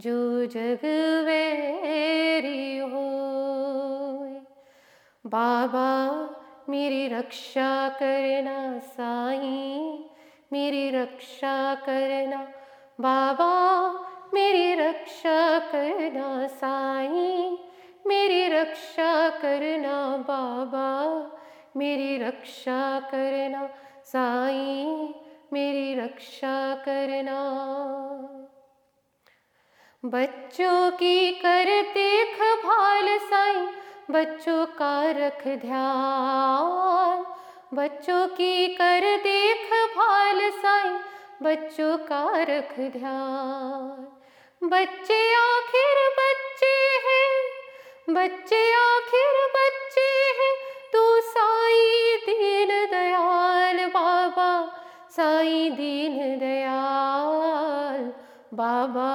जो जग वेरी हो बाबा मेरी रक्षा करना साईं मेरी रक्षा करना बाबा। मेरी रक्षा करना साईं, मेरी रक्षा करना बाबा, मेरी रक्षा करना साईं, मेरी रक्षा करना। बच्चों की कर देख भाल साईं, बच्चों का रख ध्यान, बच्चों की कर देख भाल साईं, बच्चों का रख ध्यान। बच्चे आखिर बच्चे हैं। बच्चे आखिर बच्चे हैं। तू साई दीन दयाल बाबा, साई दीन दयाल बाबा,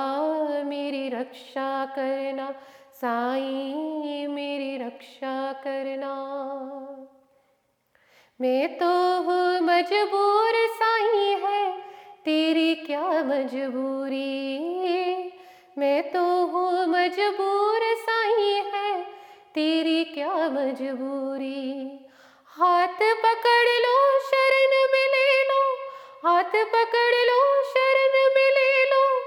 मेरी रक्षा करना, साई, मेरी रक्षा करना। मैं तो हूँ मजबूर साई है, तेरी क्या मजबूरी? मैं तो हूँ मजबूर साई है, तेरी क्या मजबूरी? हाथ पकड़ लो, शरण में ले लो हाथ पकड़ लो, शरण में ले लो।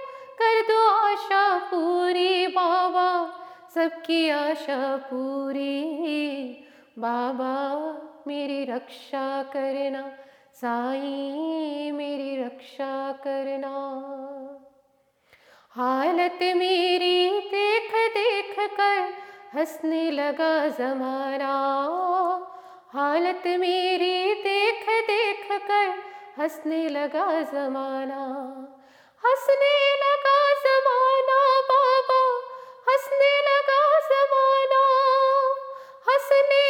कर दो आशा पूरी, बाबा, सबकी आशा पूरी। बाबा, मेरी रक्षा करना, साई, मेरी रक्षा करना। हालत मेरी देख देख कर हंसने लगा जमाना। हालत मेरी देख देख कर हंसने लगा जमाना। हंसने लगा जमाना बाबा, हंसने लगा जमाना। हंसने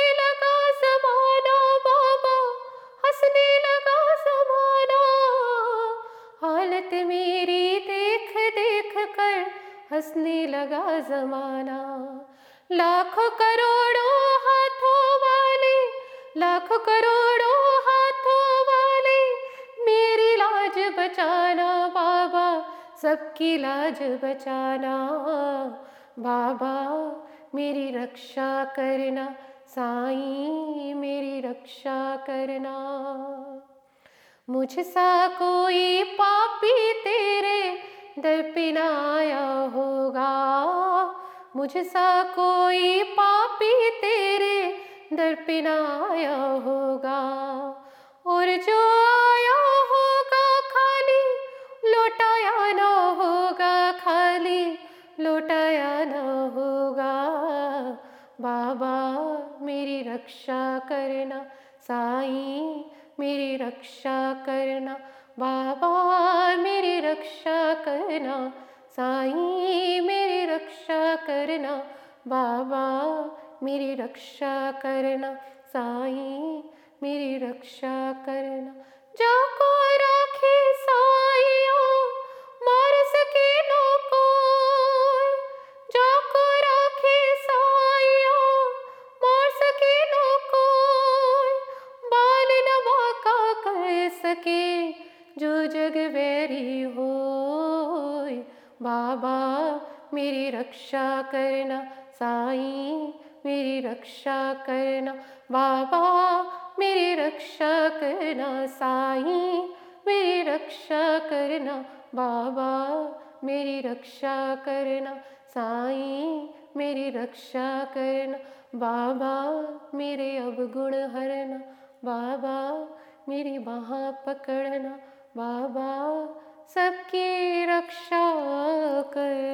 हंसने लगा जमाना। लाखों करोड़ों हाथों वाले, लाखों करोड़ों हाथों वाले, मेरी लाज बचाना बाबा, सबकी लाज बचाना बाबा, मेरी रक्षा करना, साईं, मेरी रक्षा करना। मुझसा कोई पापी तेरे दर पे न आया होगा। मुझसा कोई पापी तेरे दर पे न आया होगा। और जो आया होगा खाली, लौटाया न होगा खाली, लौटाया न होगा। बाबा, मेरी रक्षा करना, साईं, मेरी रक्षा करना। बाबा करना, साईं मेरी रक्षा करना, बाबा मेरी रक्षा करना, साईं मेरी रक्षा करना। जो जाको राखे साइया मार सके न कोई। जाको राखे साइया मार सके न कोई। बाल न बाका कर सके जो जग बैरी हो बाबा, मेरी रक्षा करना साईं, मेरी रक्षा करना बाबा, मेरी रक्षा करना साईं, मेरी रक्षा करना बाबा, मेरी रक्षा करना साईं, मेरी रक्षा करना बाबा, मेरे अवगुण हरना बाबा, मेरी बाह पकड़ना बाबा सबकी रक्षा करना